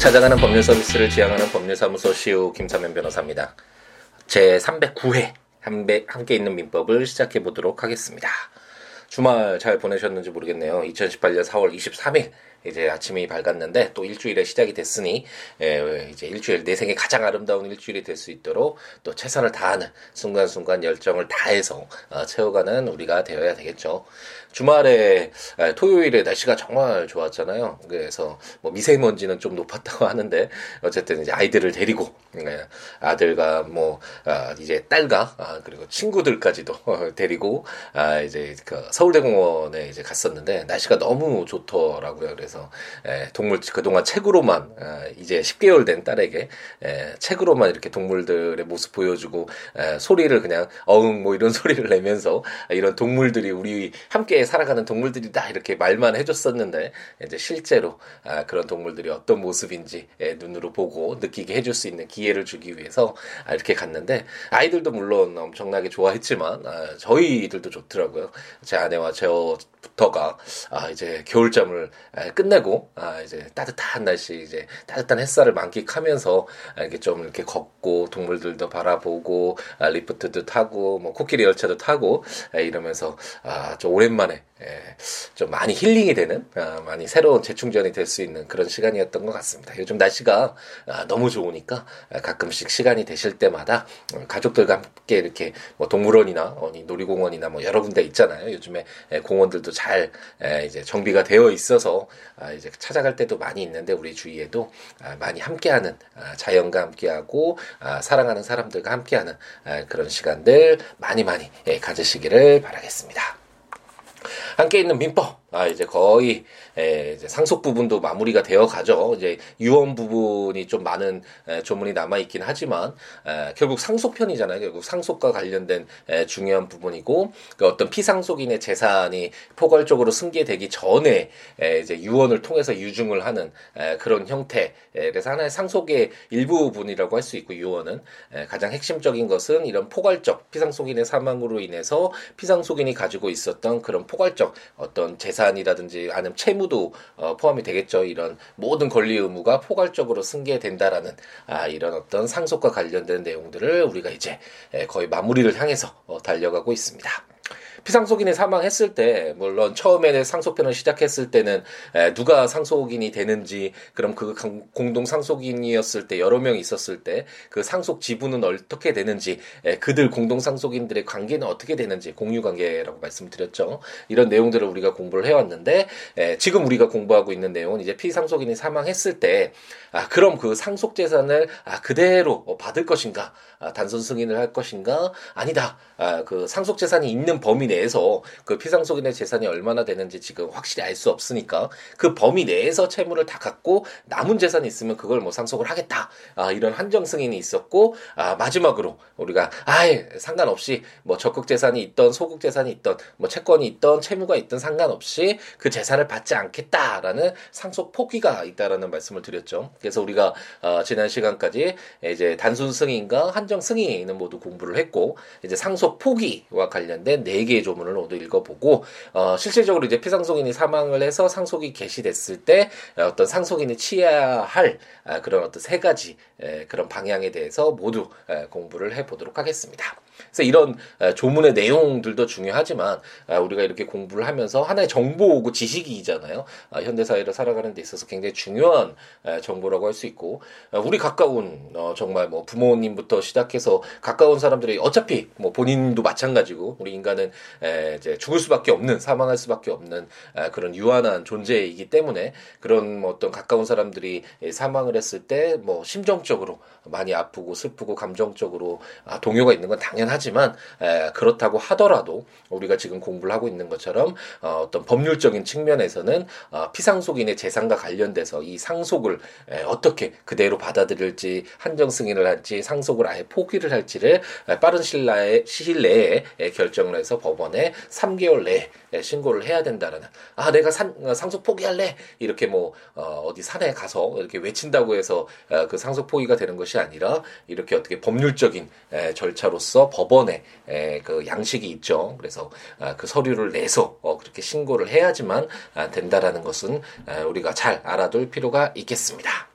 찾아가는 법률 서비스를 지향하는 법률사무소 시우 김사면 변호사입니다. 제 309회 함께 있는 민법을 시작해 보도록 하겠습니다. 주말 잘 보내셨는지 모르겠네요. 2018년 4월 23일 이제 아침이 밝았는데 또 일주일의 시작이 됐으니 에, 이제 일주일 내 생에 가장 아름다운 일주일이 될 수 있도록 또 최선을 다하는 순간순간 열정을 다해서 어, 채워가는 우리가 되어야 되겠죠. 주말에 에, 토요일에 날씨가 정말 좋았잖아요. 그래서 뭐 미세먼지는 좀 높았다고 하는데 어쨌든 이제 아이들을 데리고 에, 아들과 뭐 아, 이제 딸과 아, 그리고 친구들까지도 어, 데리고 아, 이제 그 서울대공원에 이제 갔었는데 날씨가 너무 좋더라고요. 그래서 그래서 에, 동물 그동안 책으로만 에, 이제 10개월 된 딸에게 에, 책으로만 이렇게 동물들의 모습 보여주고 에, 소리를 그냥 어흥 뭐 이런 소리를 내면서 이런 동물들이 우리 함께 살아가는 동물들이다 이렇게 말만 해줬었는데 이제 실제로 아, 그런 동물들이 어떤 모습인지 에, 눈으로 보고 느끼게 해줄 수 있는 기회를 주기 위해서 아, 이렇게 갔는데 아이들도 물론 엄청나게 좋아했지만 아, 저희들도 좋더라고요. 제 아내와 저부터가 아, 이제 겨울잠을 에, 끝내고 아 이제 따뜻한 날씨 이제 따뜻한 햇살을 만끽하면서 아, 이렇게 좀 이렇게 걷고 동물들도 바라보고 아, 리프트도 타고 뭐 코끼리 열차도 타고 아, 이러면서 아좀 오랜만에 예, 좀 많이 힐링이 되는 아, 많이 새로운 재충전이 될 수 있는 그런 시간이었던 것 같습니다. 요즘 날씨가 아, 너무 좋으니까 아, 가끔씩 시간이 되실 때마다 어, 가족들과 함께 이렇게 뭐 동물원이나 어디 놀이공원이나 뭐 여러 군데 있잖아요. 요즘에 예, 공원들도 잘 예, 이제 정비가 되어 있어서 아, 이제 찾아갈 때도 많이 있는데 우리 주위에도 아, 많이 함께하는 아, 자연과 함께하고 아, 사랑하는 사람들과 함께하는 아, 그런 시간들 많이 많이 예, 가지시기를 바라겠습니다. 함께 있는 민법 아, 이제 거의, 에, 이제 상속 부분도 마무리가 되어 가죠. 이제 유언 부분이 좀 많은 에, 조문이 남아있긴 하지만, 에, 결국 상속편이잖아요. 결국 상속과 관련된 에, 중요한 부분이고, 그 어떤 피상속인의 재산이 포괄적으로 승계되기 전에, 에, 이제 유언을 통해서 유증을 하는 에, 그런 형태. 에, 그래서 하나의 상속의 일부분이라고 할 수 있고, 유언은. 에, 가장 핵심적인 것은 이런 포괄적, 피상속인의 사망으로 인해서 피상속인이 가지고 있었던 그런 포괄적 어떤 재산 재산이라든지 아니면 채무도 어, 포함이 되겠죠. 이런 모든 권리 의무가 포괄적으로 승계된다라는 아, 이런 어떤 상속과 관련된 내용들을 우리가 이제 거의 마무리를 향해서 어, 달려가고 있습니다. 피상속인이 사망했을 때 물론 처음에는 상속편을 시작했을 때는 에, 누가 상속인이 되는지 그럼 그 공동 상속인이었을 때 여러 명이 있었을 때 그 상속 지분은 어떻게 되는지 에, 그들 공동 상속인들의 관계는 어떻게 되는지 공유 관계라고 말씀드렸죠. 이런 내용들을 우리가 공부를 해왔는데 에, 지금 우리가 공부하고 있는 내용은 이제 피상속인이 사망했을 때 아, 그럼 그 상속 재산을 아, 그대로 받을 것인가? 아, 단순 승인을 할 것인가? 아니다. 아, 그 상속 재산이 있는 범위 내에서 그 피상속인의 재산이 얼마나 되는지 지금 확실히 알 수 없으니까 그 범위 내에서 채무를 다 갖고 남은 재산이 있으면 그걸 뭐 상속을 하겠다. 아, 이런 한정 승인이 있었고 아, 마지막으로 우리가 아예 상관없이 뭐 적극 재산이 있던 소극 재산이 있던 뭐 채권이 있던 채무가 있던 상관없이 그 재산을 받지 않겠다라는 상속 포기가 있다라는 말씀을 드렸죠. 그래서 우리가 어, 지난 시간까지 이제 단순 승인과 한정 승인은 모두 공부를 했고 이제 상속 포기와 관련된 네 개의 조문을 모두 읽어보고 어, 실질적으로 이제 피상속인이 사망을 해서 상속이 개시됐을 때 어떤 상속인이 취해야 할 아, 그런 어떤 세 가지 에, 그런 방향에 대해서 모두 에, 공부를 해보도록 하겠습니다. 그래서 이런 조문의 내용들도 중요하지만 우리가 이렇게 공부를 하면서 하나의 정보고 지식이잖아요. 아, 현대 사회를 살아가는 데 있어서 굉장히 중요한 정보라고 할 수 있고 우리 가까운 어, 정말 뭐 부모님부터 시작해서 가까운 사람들이 어차피 뭐 본인도 마찬가지고 우리 인간은 이제 죽을 수밖에 없는 사망할 수밖에 없는 그런 유한한 존재이기 때문에 그런 뭐 어떤 가까운 사람들이 사망을 했을 때 뭐 심정적으로 많이 아프고 슬프고 감정적으로 아, 동요가 있는 건 당연. 하지만 에, 그렇다고 하더라도 우리가 지금 공부를 하고 있는 것처럼 어, 어떤 법률적인 측면에서는 어, 피상속인의 재산과 관련돼서 이 상속을 에, 어떻게 그대로 받아들일지 한정 승인을 할지 상속을 아예 포기를 할지를 빠른 시일, 시일 내에 결정을 해서 법원에 3개월 내에 신고를 해야 된다라는 아 내가 산, 어, 상속 포기할래! 이렇게 뭐 어, 어디 산에 가서 이렇게 외친다고 해서 어, 그 상속 포기가 되는 것이 아니라 이렇게 어떻게 법률적인 에, 절차로서 법원에 에, 그 양식이 있죠. 그래서 아, 그 서류를 내서 어, 그렇게 신고를 해야지만 아, 된다라는 것은 아, 우리가 잘 알아둘 필요가 있겠습니다.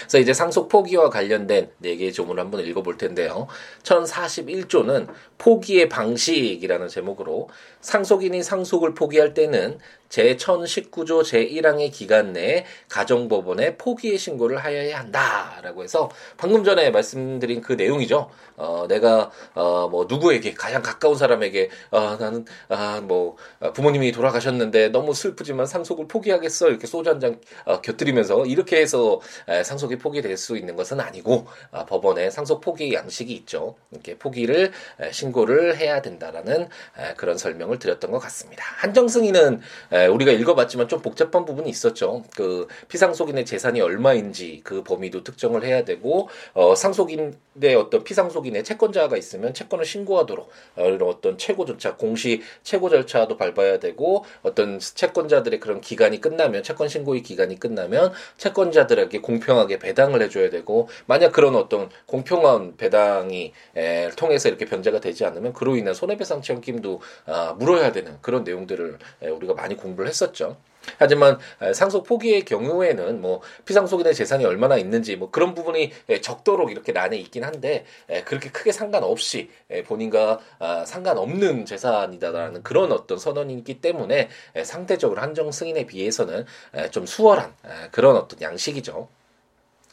그래서 이제 상속 포기와 관련된 네 개의 조문을 한번 읽어볼 텐데요. 1041조는 포기의 방식이라는 제목으로 상속인이 상속을 포기할 때는 제1019조 제1항의 기간 내에 가정법원에 포기의 신고를 하여야 한다라고 해서 방금 전에 말씀드린 그 내용이죠. 어, 내가 어, 뭐 누구에게 가장 가까운 사람에게 어, 나는 아, 뭐 부모님이 돌아가셨는데 너무 슬프지만 상속을 포기하겠어 이렇게 소주 한잔 어, 곁들이면서 이렇게 해서 에, 상속이 포기될 수 있는 것은 아니고 아, 법원에 상속 포기 양식이 있죠. 이렇게 포기를 에, 신고를 해야 된다라는 에, 그런 설명을 드렸던 것 같습니다. 한정승이는 에, 우리가 읽어봤지만 좀 복잡한 부분이 있었죠. 그 피상속인의 재산이 얼마인지 그 범위도 특정을 해야 되고 어, 상속인의 어떤 피상속인의 채권자가 있으면 채권을 신고하도록 어, 이런 어떤 최고 절차, 공시 최고 절차도 밟아야 되고 어떤 채권자들의 그런 기간이 끝나면 채권 신고의 기간이 끝나면 채권자들에게 공평 하게 배당을 해줘야 되고 만약 그런 어떤 공평한 배당이 에, 통해서 이렇게 변제가 되지 않으면 그로 인한 손해배상 책임도 아, 물어야 되는 그런 내용들을 에, 우리가 많이 공 공부를 했었죠. 하지만 상속 포기의 경우에는 뭐 피상속인의 재산이 얼마나 있는지 뭐 그런 부분이 적도록 이렇게 난에 있긴 한데 그렇게 크게 상관없이 본인과 아, 상관없는 재산이다라는 그런 어떤 선언이기 때문에 상대적으로 한정 승인에 비해서는 좀 수월한 그런 어떤 양식이죠.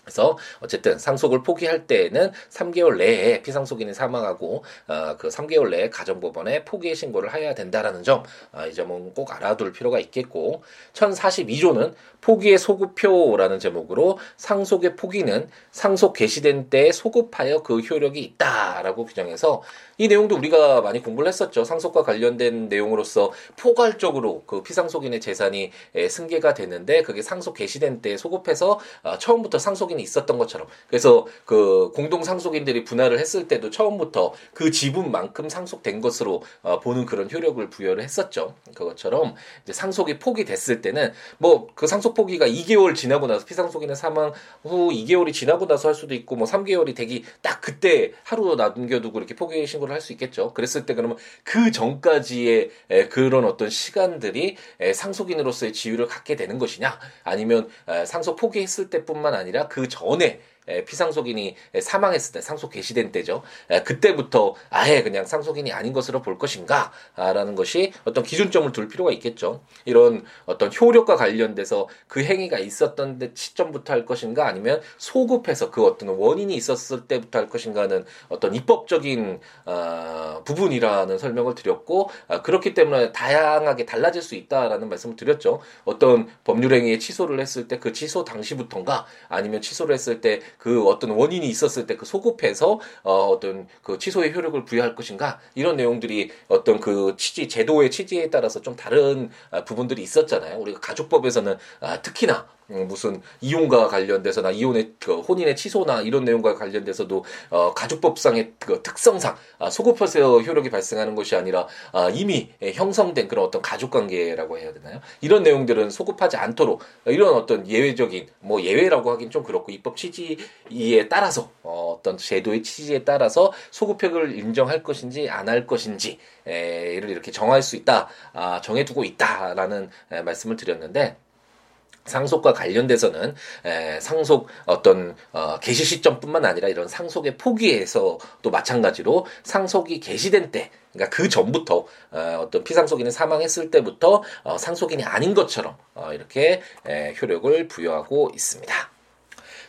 그래서 어쨌든 상속을 포기할 때에는 3개월 내에 피상속인이 사망하고 어, 그 3개월 내에 가정법원에 포기의 신고를 해야 된다라는 점, 어, 이 점은 꼭 알아둘 필요가 있겠고 1042조는 포기의 소급표라는 제목으로 상속의 포기는 상속 개시된 때에 소급하여 그 효력이 있다라고 규정해서 이 내용도 우리가 많이 공부를 했었죠. 상속과 관련된 내용으로서 포괄적으로 그 피상속인의 재산이 승계가 되는데 그게 상속 개시된 때에 소급해서 어, 처음부터 상속인이 있었던 것처럼 그래서 그 공동 상속인들이 분할을 했을 때도 처음부터 그 지분만큼 상속된 것으로 어, 보는 그런 효력을 부여를 했었죠. 그것처럼 이제 상속이 포기됐을 때는 뭐 그 상속 포기가 2개월 지나고 나서 피상속인의 사망 후 2개월이 지나고 나서 할 수도 있고 뭐 3개월이 되기 딱 그때 하루 남겨두고 이렇게 포기 신고를 할 수 있겠죠. 그랬을 때 그러면 그 전까지의 그런 어떤 시간들이 상속인으로서의 지위를 갖게 되는 것이냐 아니면 상속 포기했을 때뿐만 아니라 그 전에 피상속인이 사망했을 때 상속 개시된 때죠. 그때부터 아예 그냥 상속인이 아닌 것으로 볼 것인가라는 것이 어떤 기준점을 둘 필요가 있겠죠. 이런 어떤 효력과 관련돼서 그 행위가 있었던 시점부터 할 것인가 아니면 소급해서 그 어떤 원인이 있었을 때부터 할 것인가는 어떤 입법적인 어, 부분이라는 설명을 드렸고 어, 그렇기 때문에 다양하게 달라질 수 있다라는 말씀을 드렸죠. 어떤 법률 행위에 취소를 했을 때 그 취소 당시부터인가 아니면 취소를 했을 때그 어떤 원인이 있었을 때 그 소급해서 어 어떤 그 취소의 효력을 부여할 것인가 이런 내용들이 어떤 그 취지 제도의 취지에 따라서 좀 다른 아, 부분들이 있었잖아요. 우리가 가족법에서는 아, 특히나 음, 무슨 이혼과 관련돼서나 이혼의 그 혼인의 취소나 이런 내용과 관련돼서도 어, 가족법상의 그 특성상 아, 소급해서 효력이 발생하는 것이 아니라 아, 이미 형성된 그런 어떤 가족관계라고 해야 되나요? 이런 내용들은 소급하지 않도록 이런 어떤 예외적인 뭐 예외라고 하긴 좀 그렇고 입법 취지에 따라서 어, 어떤 제도의 취지에 따라서 소급효력을 인정할 것인지 안 할 것인지 를 이렇게 정할 수 있다, 아, 정해두고 있다라는 에, 말씀을 드렸는데. 상속과 관련돼서는 에, 상속 어떤 어, 개시 시점뿐만 아니라 이런 상속의 포기에서도 마찬가지로 상속이 개시된 때 그러니까 그 전부터 어, 어떤 피상속인이 사망했을 때부터 어, 상속인이 아닌 것처럼 어, 이렇게 에, 효력을 부여하고 있습니다.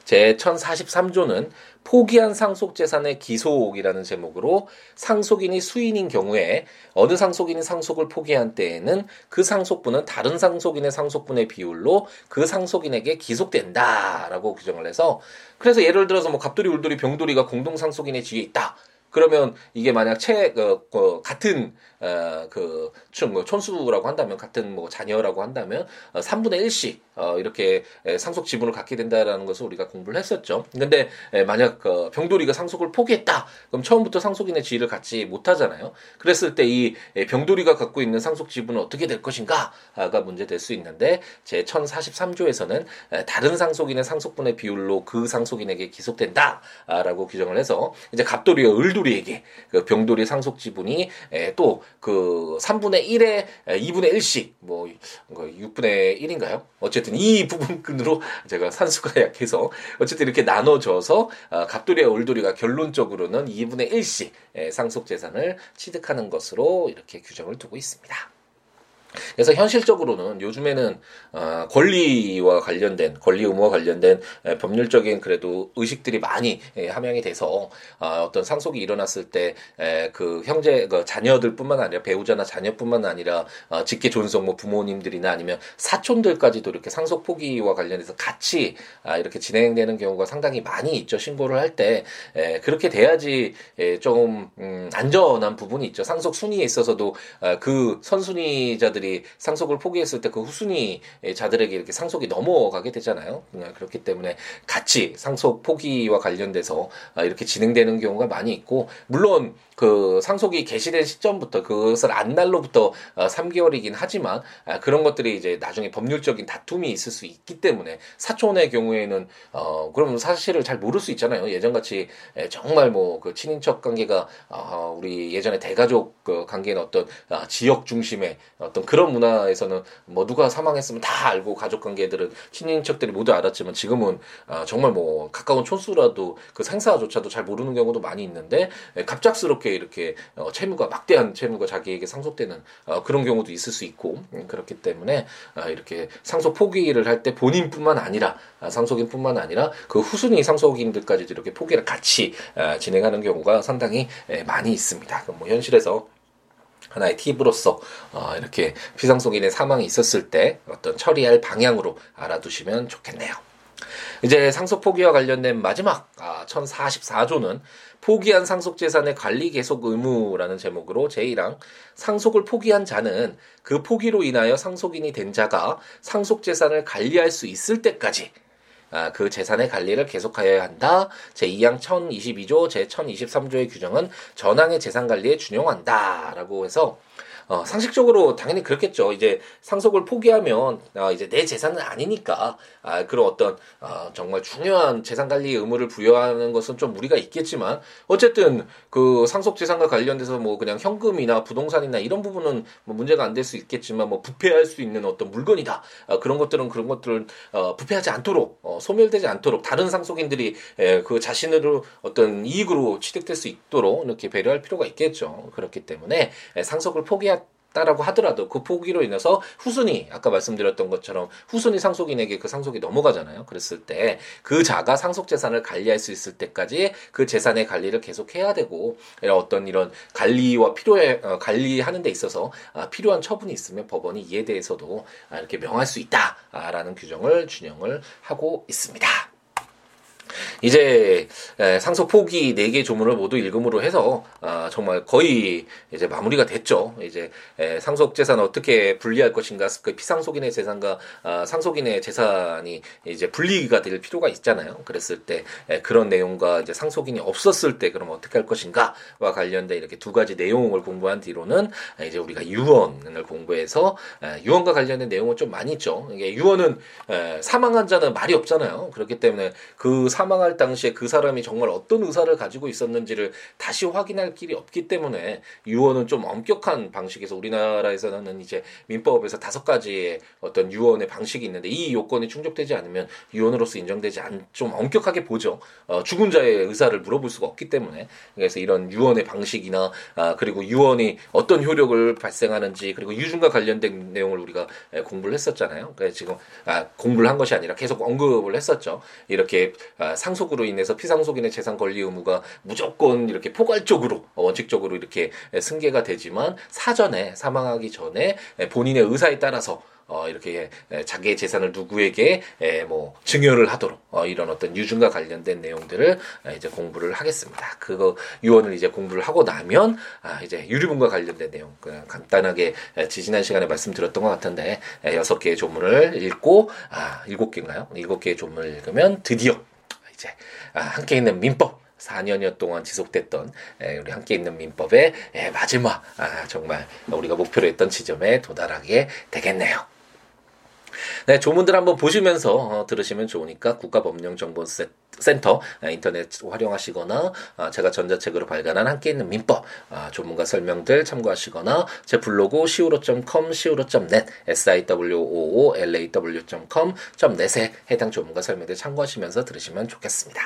제 1043조는 포기한 상속재산의 기속이라는 제목으로 상속인이 수인인 경우에 어느 상속인이 상속을 포기한 때에는 그 상속분은 다른 상속인의 상속분의 비율로 그 상속인에게 기속된다라고 규정을 해서 그래서 예를 들어서 뭐 갑돌이 울돌이 병돌이가 공동 상속인의 지위에 있다. 그러면 이게 만약 채 어, 어, 같은 어, 그 촌, 뭐 촌수라고 한다면 같은 뭐 자녀라고 한다면 어, 3분의 1씩 어, 이렇게 상속 지분을 갖게 된다라는 것을 우리가 공부를 했었죠. 근데 에, 만약 어, 병돌이가 상속을 포기했다. 그럼 처음부터 상속인의 지위를 갖지 못하잖아요. 그랬을 때 이 병돌이가 갖고 있는 상속 지분은 어떻게 될 것인가가 문제 될 수 있는데 제 1043조에서는 에, 다른 상속인의 상속분의 비율로 그 상속인에게 기속된다라고 규정을 해서 이제 갑돌이와 을돌 이에게 그 병돌이 상속 지분이 또 그 3분의 1에 2분의 1씩 뭐 6분의 1인가요? 어쨌든 이 부분으로 제가 산수가 약해서 어쨌든 이렇게 나눠져서 아, 갑돌이와 올돌이가 결론적으로는 2분의 1씩 상속 재산을 취득하는 것으로 이렇게 규정을 두고 있습니다. 그래서 현실적으로는 요즘에는 어, 권리와 관련된 권리 의무와 관련된 에, 법률적인 그래도 의식들이 많이 에, 함양이 돼서 어, 어떤 상속이 일어났을 때 그 형제 그 자녀들뿐만 아니라 배우자나 자녀뿐만 아니라 어, 직계 존속 뭐 부모님들이나 아니면 사촌들까지도 이렇게 상속 포기와 관련해서 같이 아, 이렇게 진행되는 경우가 상당히 많이 있죠. 신고를 할 때. 그렇게 돼야지 에, 좀 음, 안전한 부분이 있죠. 상속 순위에 있어서도 아, 그 선순위자들이 자들이 상속을 포기했을 때 그 후순위 자들에게 이렇게 상속이 넘어가게 되잖아요. 그렇기 때문에 같이 상속 포기와 관련돼서 아, 이렇게 진행되는 경우가 많이 있고 물론 그 상속이 개시된 시점부터 그것을 안 날로부터 3개월이긴 어, 하지만 아, 그런 것들이 이제 나중에 법률적인 다툼이 있을 수 있기 때문에 사촌의 경우에는 어 그럼 사실을 잘 모를 수 있잖아요. 예전같이 정말 뭐 그 친인척 관계가 어 우리 예전에 대가족 그 관계는 어떤 아, 지역 중심의 어떤 그런 문화에서는 뭐 누가 사망했으면 다 알고 가족 관계들은 친인척들이 모두 알았지만 지금은 어 정말 뭐 가까운 촌수라도 그 생사조차도 잘 모르는 경우도 많이 있는데 갑작스럽게 이렇게 어, 채무가 막대한 채무가 자기에게 상속되는 어, 그런 경우도 있을 수 있고 음, 그렇기 때문에 어, 이렇게 상속 포기를 할 때 본인뿐만 아니라 아, 상속인뿐만 아니라 그 후순위 상속인들까지도 이렇게 포기를 같이 아, 진행하는 경우가 상당히 에, 많이 있습니다. 뭐 현실에서 하나의 팁으로서 어, 이렇게 피상속인의 사망이 있었을 때 어떤 처리할 방향으로 알아두시면 좋겠네요. 이제 상속 포기와 관련된 마지막 아, 1044조는 포기한 상속 재산의 관리 계속 의무라는 제목으로 제1항 상속을 포기한 자는 그 포기로 인하여 상속인이 된 자가 상속 재산을 관리할 수 있을 때까지 아, 그 재산의 관리를 계속하여야 한다. 제2항 1022조, 제1023조의 규정은 전항의 재산 관리에 준용한다. 라고 해서 어, 상식적으로 당연히 그렇겠죠. 이제 상속을 포기하면 어, 이제 내 재산은 아니니까 아, 그런 어떤 어, 정말 중요한 재산 관리 의무를 부여하는 것은 좀 무리가 있겠지만 어쨌든 그 상속 재산과 관련돼서 뭐 그냥 현금이나 부동산이나 이런 부분은 뭐 문제가 안 될 수 있겠지만 뭐 부패할 수 있는 어떤 물건이다. 어, 그런 것들은 그런 것들을 어, 부패하지 않도록 어, 소멸되지 않도록 다른 상속인들이 에, 그 자신으로 어떤 이익으로 취득될 수 있도록 이렇게 배려할 필요가 있겠죠. 그렇기 때문에 에, 상속을 포기하 다라고 하더라도 그 포기로 인해서 후순위 아까 말씀드렸던 것처럼 후순위 상속인에게 그 상속이 넘어가잖아요. 그랬을 때 그 자가 상속 재산을 관리할 수 있을 때까지 그 재산의 관리를 계속 해야 되고 어떤 이런 관리와 필요해 어, 관리하는 데 있어서 아, 필요한 처분이 있으면 법원이 이에 대해서도 아, 이렇게 명할 수 있다라는 규정을 준용을 하고 있습니다. 이제 상속 포기 4개 조문을 모두 읽음으로 해서 아, 정말 거의 이제 마무리가 됐죠. 이제 상속 재산 어떻게 분리할 것인가, 그 피상속인의 재산과 아, 상속인의 재산이 이제 분리가 될 필요가 있잖아요. 그랬을 때 그런 내용과 이제 상속인이 없었을 때 그럼 어떻게 할 것인가와 관련된 이렇게 두 가지 내용을 공부한 뒤로는 이제 우리가 유언을 공부해서 유언과 관련된 내용은 좀 많이 있죠. 이게 유언은 사망한 자는 말이 없잖아요. 그렇기 때문에 그 사망 할 당시에 그 사람이 정말 어떤 의사를 가지고 있었는지를 다시 확인할 길이 없기 때문에 유언은 좀 엄격한 방식에서 우리나라에서는 이제 민법에서 다섯 가지의 어떤 유언의 방식이 있는데 이 요건이 충족되지 않으면 유언으로서 인정되지 않, 좀 엄격하게 보죠. 어, 죽은 자의 의사를 물어볼 수가 없기 때문에 그래서 이런 유언의 방식이나 아, 그리고 유언이 어떤 효력을 발생하는지 그리고 유증과 관련된 내용을 우리가 공부를 했었잖아요. 그래서 지금 아, 공부를 한 것이 아니라 계속 언급을 했었죠. 이렇게 아, 상 속으로 인해서 피상속인의 재산 권리 의무가 무조건 이렇게 포괄적으로 어, 원칙적으로 이렇게 승계가 되지만 사전에 사망하기 전에 본인의 의사에 따라서 어, 이렇게 자기의 재산을 누구에게 에, 뭐 증여를 하도록 어, 이런 어떤 유증과 관련된 내용들을 이제 공부를 하겠습니다. 그거 유언을 이제 공부를 하고 나면 아, 이제 유류분과 관련된 내용 그냥 간단하게 지지난 시간에 말씀드렸던 것 같은데 여섯 개의 조문을 읽고 아 일곱 개인가요? 일곱 개의 조문을 읽으면 드디어 이제 아, 함께 있는 민법 4년여 동안 지속됐던 우리 함께 있는 민법의 마지막 아, 정말 우리가 목표로 했던 지점에 도달하게 되겠네요. 네, 조문들 한번 보시면서 어, 들으시면 좋으니까 국가법령정보센터 센터 아, 인터넷 활용하시거나 아, 제가 전자책으로 발간한 함께 있는 민법 아, 전문가 설명들 참고하시거나 제 블로그 siwo.com siwo.net siwoolaw.com .net에 해당 전문가 설명들 참고하시면서 들으시면 좋겠습니다.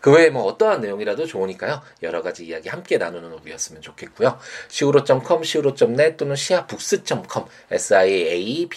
그 외에 뭐 어떠한 내용이라도 좋으니까요. 여러 가지 이야기 함께 나누는 오후였으면 좋겠고요. siwo.com, siwo.net 또는 siabooks.com, siabooks.com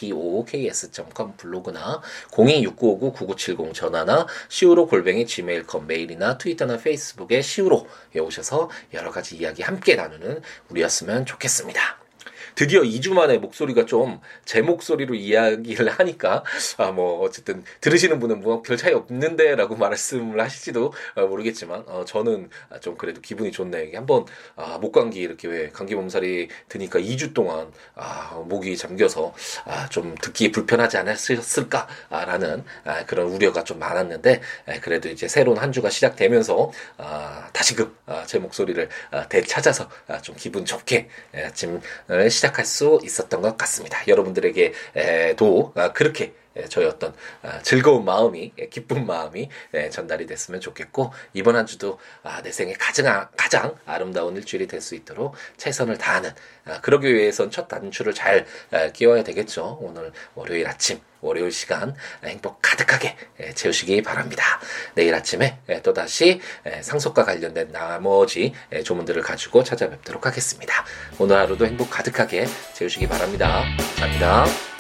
블로그나 026959-9970 전화나 siwo 골뱅이 gmail.com 메일이나 트위터나 페이스북에 siwo에 오셔서 여러 가지 이야기 함께 나누는 우리였으면 좋겠습니다. 드디어 2주 만에 목소리가 좀 제 목소리로 이야기를 하니까 아 뭐 어쨌든 들으시는 분은 뭐 별 차이 없는데라고 말씀을 하실지도 어, 모르겠지만 어 저는 좀 그래도 기분이 좋네요. 한번 아 목감기 이렇게 왜 감기 몸살이 드니까 2주 동안 아 목이 잠겨서 아 좀 듣기 불편하지 않았을까라는 아 그런 우려가 좀 많았는데 그래도 이제 새로운 한 주가 시작되면서 아 다시금 아 제 목소리를 아 되찾아서 아 좀 기분 좋게 아침을 시 작할 수 있었던 것 같습니다. 여러분들에게도 아, 그렇게 저희 어떤 아, 즐거운 마음이 기쁜 마음이 전달이 됐으면 좋겠고 이번 한 주도 아, 내 생에 가장 가장 아름다운 일주일이 될 수 있도록 최선을 다하는 그러기 위해선 첫 단추를 잘 끼워야 되겠죠. 오늘 월요일 아침 월요일 시간 행복 가득하게 채우시기 바랍니다. 내일 아침에 또다시 상속과 관련된 나머지 조문들을 가지고 찾아뵙도록 하겠습니다. 오늘 하루도 행복 가득하게 채우시기 바랍니다. 감사합니다.